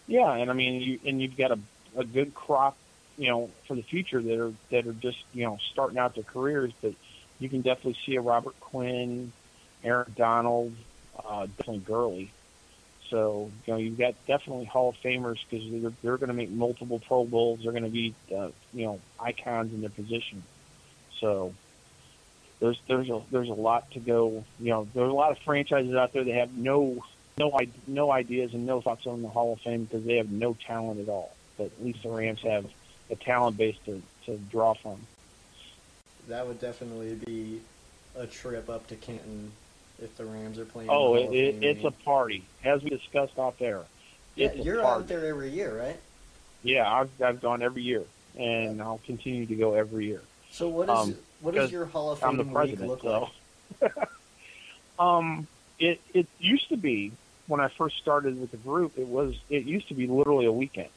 Yeah, and I mean, you and you've got a a good crop, you know, for the future that are that are just you know starting out their careers. But you can definitely see a Robert Quinn, Aaron Donald, uh, definitely Gurley. So you know you've got definitely Hall of Famers because they're they're going to make multiple Pro Bowls. They're going to be uh, you know icons in their position. So there's there's a there's a lot to go. You know, there's a lot of franchises out there that have no no i- no ideas and no thoughts on the Hall of Fame because they have no talent at all. But at least the Rams have a talent base to to draw from. That would definitely be a trip up to Canton if the Rams are playing. Oh, it, it, it's a party, as we discussed off air. Yeah, you're party. out there every year, right? Yeah, I've I've gone every year, and I'll continue to go every year. So what is Um, what does your Hall of I'm Fame the week look so. like? Um, it it used to be when I first started with the group. It was it used to be literally a weekend.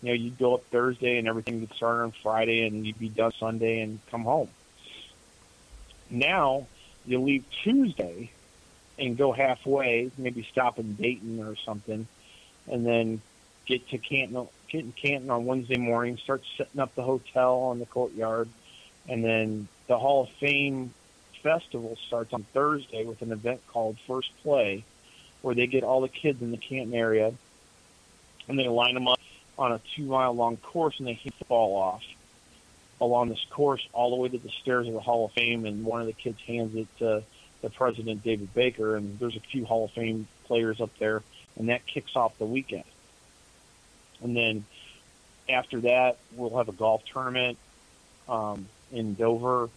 you know, you'd go up Thursday and everything would start on Friday and you'd be done Sunday and come home. Now you leave Tuesday and go halfway, maybe stop in Dayton or something, and then get to Canton, get in Canton on Wednesday morning, start setting up the hotel on the courtyard, and then the Hall of Fame festival starts on Thursday with an event called First Play, where they get all the kids in the Canton area, and they line them up on a two mile long course, and they hit the ball off along this course all the way to the stairs of the Hall of Fame, and one of the kids hands it to the president, David Baker, and there's a few Hall of Fame players up there, and that kicks off the weekend. And then after that, we'll have a golf tournament um, in Dover,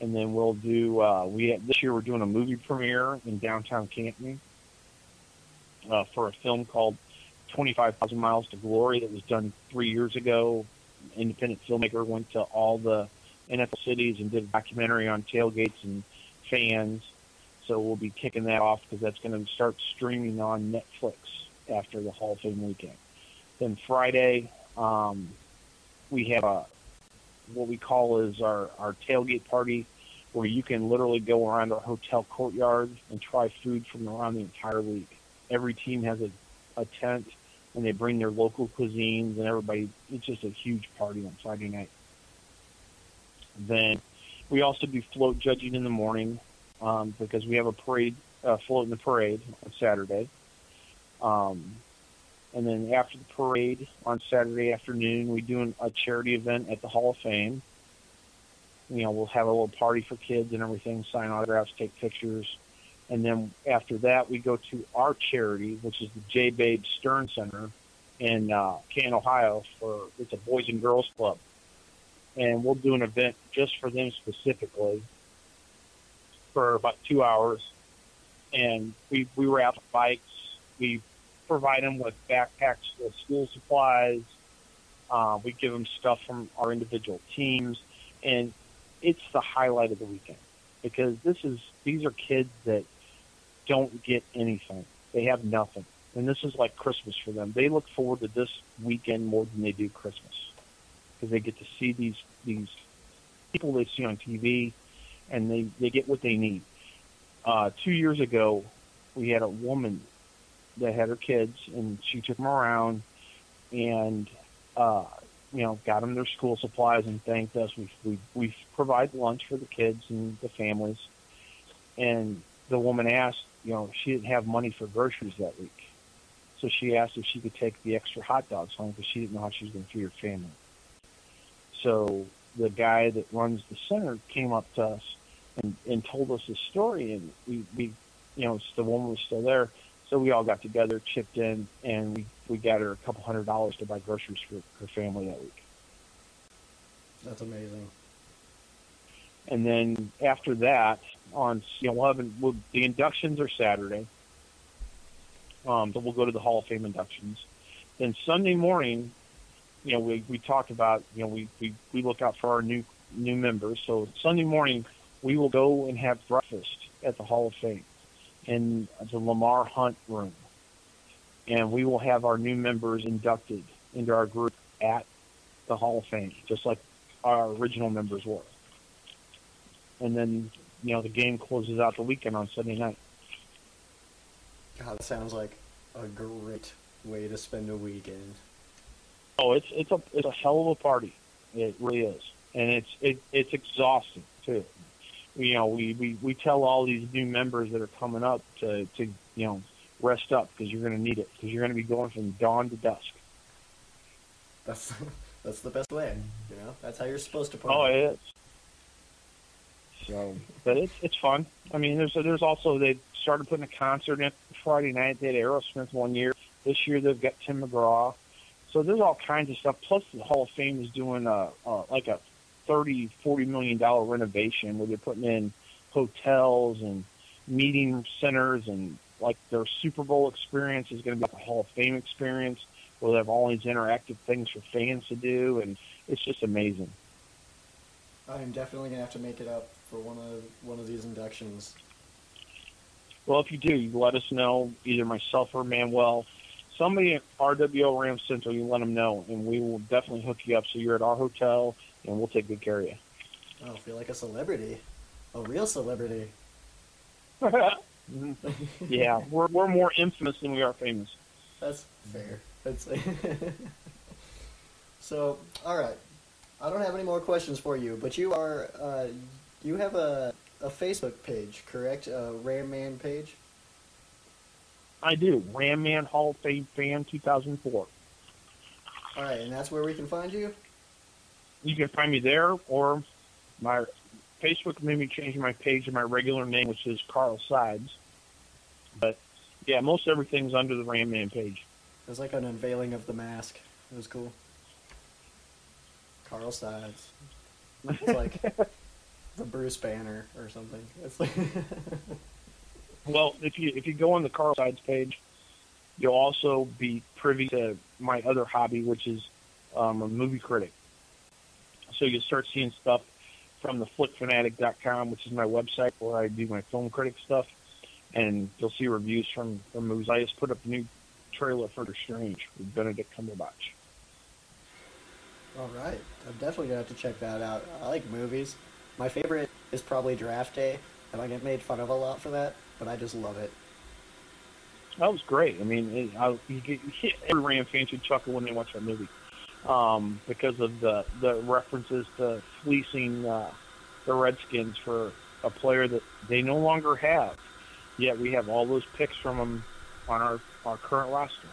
and then we'll do. Uh, we this year we're doing a movie premiere in downtown Canton uh, for a film called 25,000 Miles to Glory that was done three years ago. Independent filmmaker went to all the NFL cities and did a documentary on tailgates and fans. So we'll be kicking that off because that's going to start streaming on Netflix after the Hall of Fame weekend. Then Friday, um, we have a what we call is our, our tailgate party where you can literally go around our hotel courtyard and try food from around the entire league. Every team has a, a tent and they bring their local cuisines and everybody it's just a huge party on Friday night. Then we also do float judging in the morning um, because we have a parade uh, float in the parade on Saturday. Um, and then after the parade on Saturday afternoon, we do a charity event at the Hall of Fame. You know, we'll have a little party for kids and everything, sign autographs, take pictures. And then after that, we go to our charity, which is the J. Babe Stearn Center in uh, Canton, Ohio. For it's a Boys and Girls Club, and we'll do an event just for them specifically for about two hours. And we we wrap bikes, we provide them with backpacks with school supplies. Uh, we give them stuff from our individual teams, and it's the highlight of the weekend because this is these are kids that don't get anything. They have nothing, and this is like Christmas for them. They look forward to this weekend more than they do Christmas because they get to see these these people they see on TV, and they they get what they need. Uh, two years ago, we had a woman that had her kids, and she took them around and uh, you know got them their school supplies and thanked us. We we we provide lunch for the kids and the families, and the woman asked, you know, she didn't have money for groceries that week, so she asked if she could take the extra hot dogs home because she didn't know how she was going to feed her family. So the guy that runs the center came up to us and, and told us his story, and we, we, you know, the woman was still there so we all got together, chipped in, and we, we got her a couple hundred dollars to buy groceries for her family that week. That's amazing. And then after that, on you know, we'll have we'll, the inductions are Saturday. Um, so we'll go to the Hall of Fame inductions. Then Sunday morning, you know, we, we talked about, you know, we, we, we look out for our new new members. So Sunday morning, we will go and have breakfast at the Hall of Fame in the Lamar Hunt room. And we will have our new members inducted into our group at the Hall of Fame, just like our original members were. And then, you know, the game closes out the weekend on Sunday night. God, that sounds like a great way to spend a weekend. Oh, it's it's a it's a hell of a party. It really is, and it's it, it's exhausting too you know, we, we, we tell all these new members that are coming up to, to you know, rest up because you're going to need it because you're going to be going from dawn to dusk. That's that's the best way, you know. That's how you're supposed to party. Oh, it is. So, but it's it's fun. I mean, there's there's also they started putting a concert in Friday night. They had Aerosmith one year. This year they've got Tim McGraw. So there's all kinds of stuff. Plus, the Hall of Fame is doing a, a like a 30, 40 million dollar renovation where they're putting in hotels and meeting centers and like their Super Bowl experience is going to be like a Hall of Fame experience where they have all these interactive things for fans to do, and it's just amazing. I am definitely gonna have to make it up for one of one of these inductions. Well, if you do, you let us know. Either myself or Manuel, somebody at RWO Ram Central, you let them know, and we will definitely hook you up. So you're at our hotel, and we'll take good care of you. Oh, I feel like a celebrity, a real celebrity. yeah, we're we're more infamous than we are famous. That's fair. That's so. All right, I don't have any more questions for you, but you are uh, you have a a Facebook page, correct? A Ram Man page. I do. Ram Man Hall of Fame fan 2004. All right, and that's where we can find you. You can find me there, or my Facebook made me change my page to my regular name, which is Carl Sides. But yeah, most everything's under the Ram Man page. It was like an unveiling of the mask. It was cool. Carl Sides. It's like the Bruce Banner or something. It's like Well, if you if you go on the Carl Sides page, you'll also be privy to my other hobby, which is um, a movie critic. So you'll start seeing stuff from the flickfanatic.com, which is my website where I do my film critic stuff, and you'll see reviews from, from movies. I just put up a new trailer for The Strange with Benedict Cumberbatch. All right, I'm definitely gonna have to check that out. I like movies. My favorite is probably Draft Day, and I get made fun of a lot for that, but I just love it. That was great. I mean, it, I, you get, every Ram fan should chuckle when they watch that movie um, because of the the references to fleecing uh, the Redskins for a player that they no longer have. Yet we have all those picks from them on our, our current roster.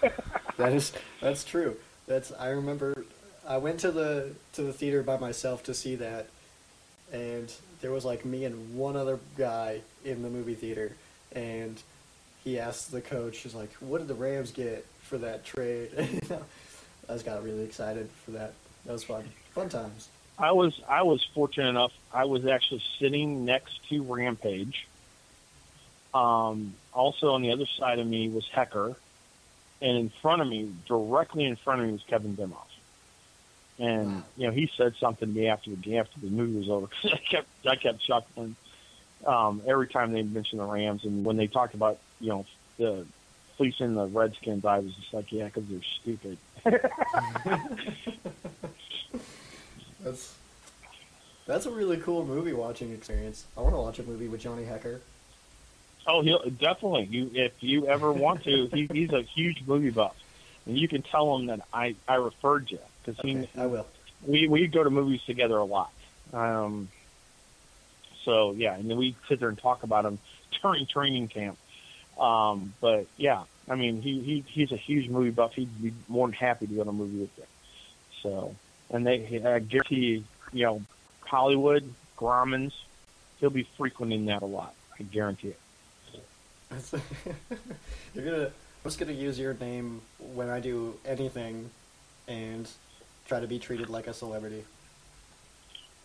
that is that's true. That's I remember I went to the to the theater by myself to see that and there was like me and one other guy in the movie theater and he asked the coach, he's like, What did the Rams get for that trade? I got really excited for that. That was fun. Fun times. I was I was fortunate enough. I was actually sitting next to Rampage. Um, also on the other side of me was Hekker, and in front of me, directly in front of me, was Kevin Demoff. And you know, he said something to me after the after the movie was over. I kept I kept chuckling um, every time they mentioned the Rams, and when they talked about you know the fleecing the Redskins, I was just like, yeah, because they're stupid. that's that's a really cool movie watching experience. I want to watch a movie with Johnny Hekker. Oh, he'll definitely. You, if you ever want to, he, he's a huge movie buff, and you can tell him that I I referred you because okay. I will. We we go to movies together a lot. Um. So yeah, and then we sit there and talk about him during training camp. Um, but yeah, I mean, he, he he's a huge movie buff. He'd be more than happy to go to a movie with you. So, and they, I guarantee, you know, Hollywood, Grauman's, he'll be frequenting that a lot. I guarantee it. You're gonna. I'm just gonna use your name when I do anything, and try to be treated like a celebrity.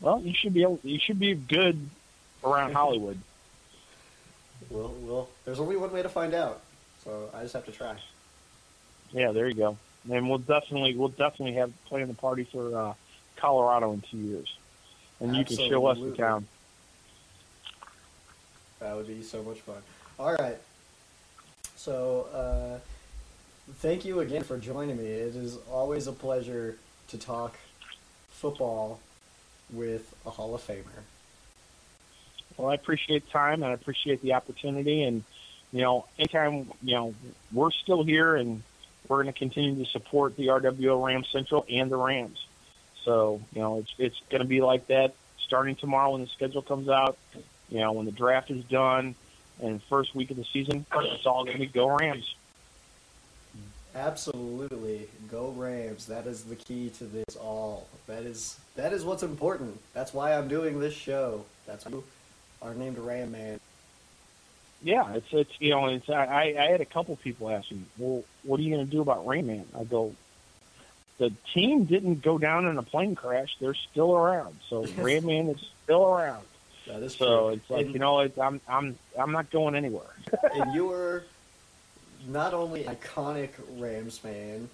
Well, you should be able. You should be good around Hollywood. Well, well, there's only one way to find out, so I just have to try. Yeah, there you go. And we'll definitely we'll definitely have plan the party for uh, Colorado in two years, and you Absolutely. can show us the town. That would be so much fun. All right. So, uh, thank you again for joining me. It is always a pleasure to talk football with a Hall of Famer. Well, I appreciate time and I appreciate the opportunity. And, you know, anytime, you know, we're still here and we're going to continue to support the RWO Rams Central and the Rams. So, you know, it's, it's going to be like that starting tomorrow when the schedule comes out, you know, when the draft is done and first week of the season, it's all going to be go Rams. Absolutely, go Rams. That is the key to this all. That is that is what's important. That's why I'm doing this show. That's are named Ram Man. Yeah, it's it's you know it's I I had a couple people ask me, well, what are you going to do about Ram Man? I go, the team didn't go down in a plane crash. They're still around. So Ram Man is still around. That is so true. it's like and, you know it's, I'm I'm I'm not going anywhere. and you were not only iconic Rams fan,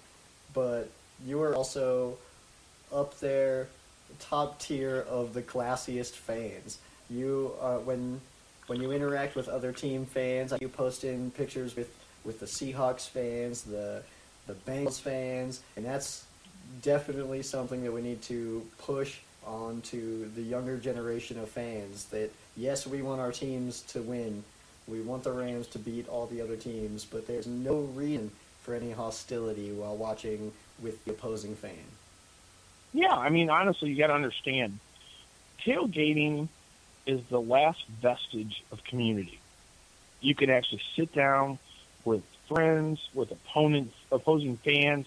but you were also up there, top tier of the classiest fans. You uh, when when you interact with other team fans, you post in pictures with with the Seahawks fans, the the Bengals fans, and that's definitely something that we need to push on to the younger generation of fans. That yes, we want our teams to win, we want the Rams to beat all the other teams, but there's no reason for any hostility while watching with the opposing fan. Yeah, I mean, honestly, you got to understand, tailgating is the last vestige of community. You can actually sit down with friends, with opponents, opposing fans,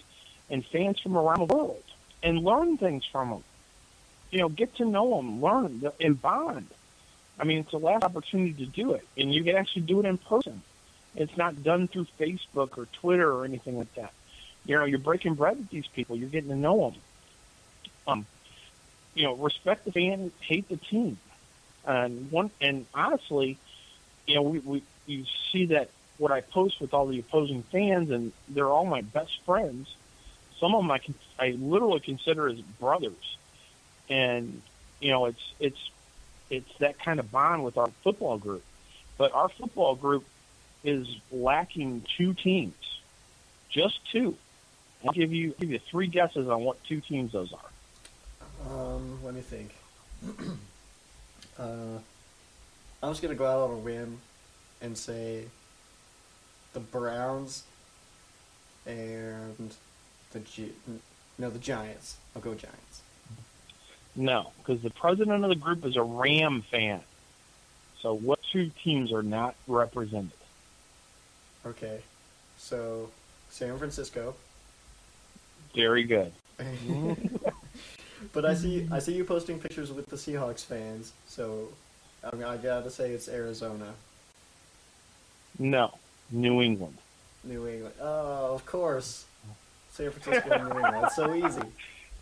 and fans from around the world, and learn things from them. You know, get to know them, learn, and bond. I mean, it's the last opportunity to do it, and you can actually do it in person. It's not done through Facebook or Twitter or anything like that. You know, you're breaking bread with these people. You're getting to know them. Um, you know, respect the fan, hate the team, and one. And honestly, you know, we, we you see that what I post with all the opposing fans, and they're all my best friends. Some of them I can I literally consider as brothers, and you know, it's it's it's that kind of bond with our football group. But our football group is lacking two teams, just two. I'll give you give you three guesses on what two teams those are. Um, let me think. uh, I'm just gonna go out on a whim and say the Browns and the G- no the Giants. I'll go Giants. No, because the president of the group is a Ram fan. So what two teams are not represented? Okay, so San Francisco. Very good. but I see I see you posting pictures with the Seahawks fans, so I mean I gotta say it's Arizona, No, New England. New England. Oh, of course, San Francisco and New England. It's so easy.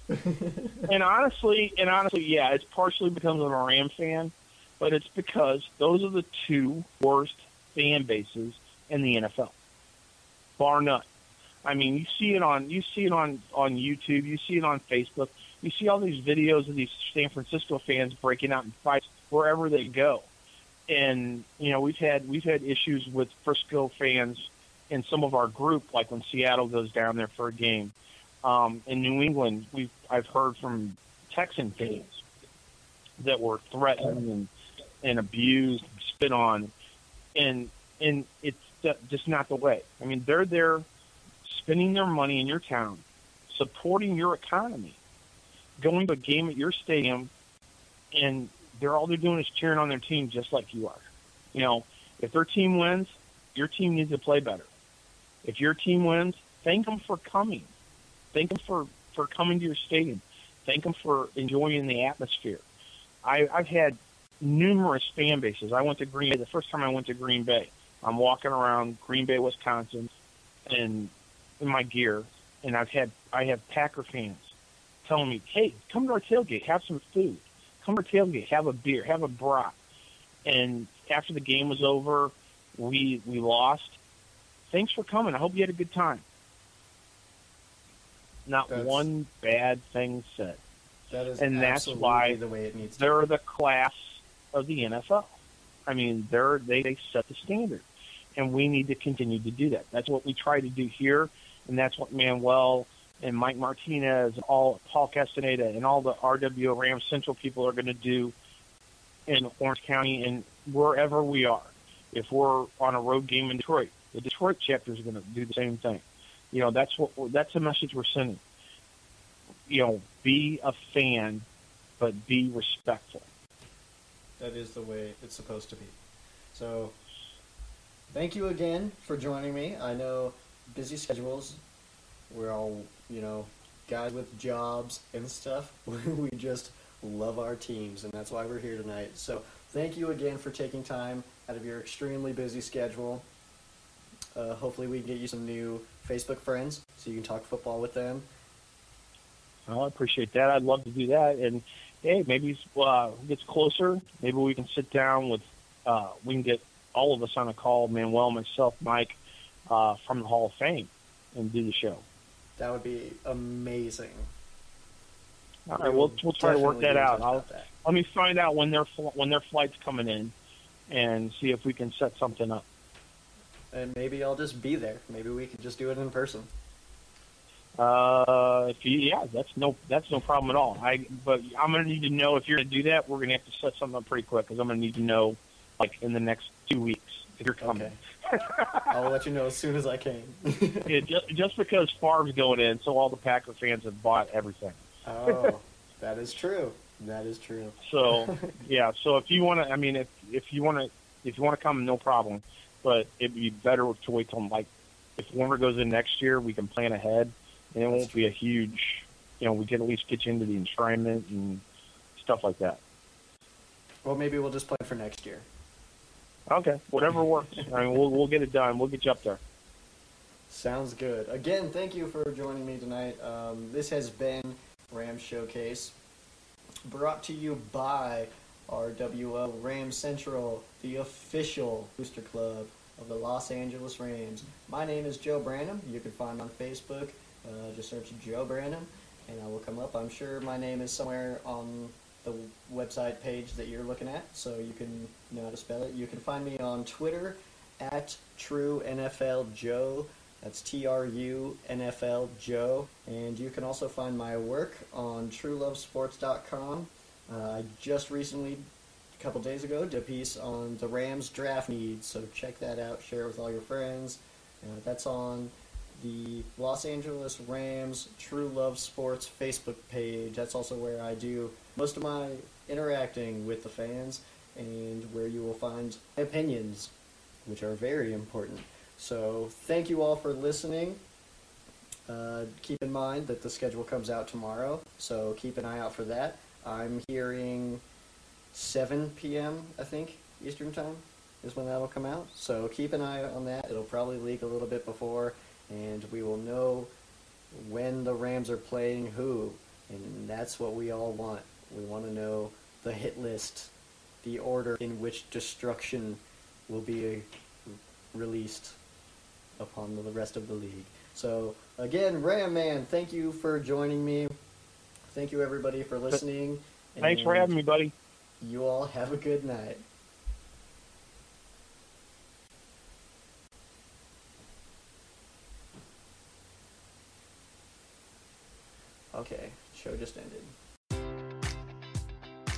and honestly, and honestly, yeah, it's partially because I'm a Ram fan, but it's because those are the two worst fan bases in the NFL, bar none. I mean, you see it on you see it on on YouTube, you see it on Facebook, you see all these videos of these San Francisco fans breaking out in fights wherever they go, and you know we've had we've had issues with Frisco fans in some of our group, like when Seattle goes down there for a game. Um, in New England, we've I've heard from Texan fans that were threatened and, and abused, spit on, and and it's just not the way. I mean, they're there spending their money in your town, supporting your economy, going to a game at your stadium, and they're all they're doing is cheering on their team just like you are. You know, if their team wins, your team needs to play better. If your team wins, thank them for coming. Thank them for, for coming to your stadium. Thank them for enjoying the atmosphere. I, I've had numerous fan bases. I went to Green Bay the first time I went to Green Bay. I'm walking around Green Bay, Wisconsin, and in my gear, and I've had I have Packer fans telling me, "Hey, come to our tailgate, have some food. Come to our tailgate, have a beer, have a brat." And after the game was over, we we lost. Thanks for coming. I hope you had a good time. Not That's- one bad thing said. That is And that's why the way it needs to. They're be. the class of the NFL. I mean, they're they, they set the standard, and we need to continue to do that. That's what we try to do here, and that's what Manuel and Mike Martinez, all Paul Castaneda, and all the RWO Rams Central people are going to do in Orange County and wherever we are. If we're on a road game in Detroit, the Detroit chapter is going to do the same thing. You know, that's what that's the message we're sending. You know, be a fan, but be respectful. That is the way it's supposed to be. So, thank you again for joining me. I know busy schedules. We're all, you know, guys with jobs and stuff. we just love our teams, and that's why we're here tonight. So, thank you again for taking time out of your extremely busy schedule. Uh, hopefully, we can get you some new Facebook friends so you can talk football with them. Well, I appreciate that. I'd love to do that. And hey, maybe uh, gets closer. Maybe we can sit down with, uh, we can get all of us on a call, Manuel, myself, Mike, uh, from the Hall of Fame, and do the show. That would be amazing. All right, we'll we'll try to work that out. I'll, that. let me find out when their when their flight's coming in, and see if we can set something up. and maybe I'll just be there. Maybe we can just do it in person. Uh, if you, yeah, that's no, that's no problem at all. I, but I'm gonna need to know if you're gonna do that. We're gonna have to set something up pretty quick because I'm gonna need to know, like in the next two weeks, you're coming. Okay. I'll let you know as soon as I can. yeah, just, just because Favre's going in, so all the Packer fans have bought everything. oh, that is true. That is true. So, yeah. So if you want to, I mean, if if you want to, if you want to come, no problem. But it'd be better to wait till like if Warner goes in next year, we can plan ahead, and it won't be a huge. You know, we can at least get you into the enshrinement and stuff like that. Well, maybe we'll just plan for next year. Okay, whatever works. I mean, we'll we'll get it done. We'll get you up there. Sounds good. Again, thank you for joining me tonight. Um, this has been Ram Showcase, brought to you by RWO Ram Central, the official booster club of the Los Angeles Rams. My name is Joe Branham. You can find me on Facebook. Uh, just search Joe Branham, and I will come up. I'm sure my name is somewhere on the website page that you're looking at, so you can know how to spell it. You can find me on Twitter at True NFL Joe. That's T R U N F L Joe. And you can also find my work on truelovesports.com. Uh, I just recently, a couple days ago, did a piece on the Rams draft needs, so check that out, share it with all your friends. Uh, that's on the Los Angeles Rams True Love Sports Facebook page. That's also where I do most of my interacting with the fans and where you will find opinions, which are very important. So, thank you all for listening. Uh, keep in mind that the schedule comes out tomorrow, so keep an eye out for that. I'm hearing 7 p.m., I think, Eastern Time is when that'll come out. So keep an eye on that. It'll probably leak a little bit before, and we will know when the Rams are playing who. And that's what we all want. We want to know the hit list, the order in which destruction will be uh, released upon the rest of the league. So, again, Ram Man, thank you for joining me. Thank you, everybody, for listening. Thanks for having me, buddy. You all have a good night. Okay, show just ended.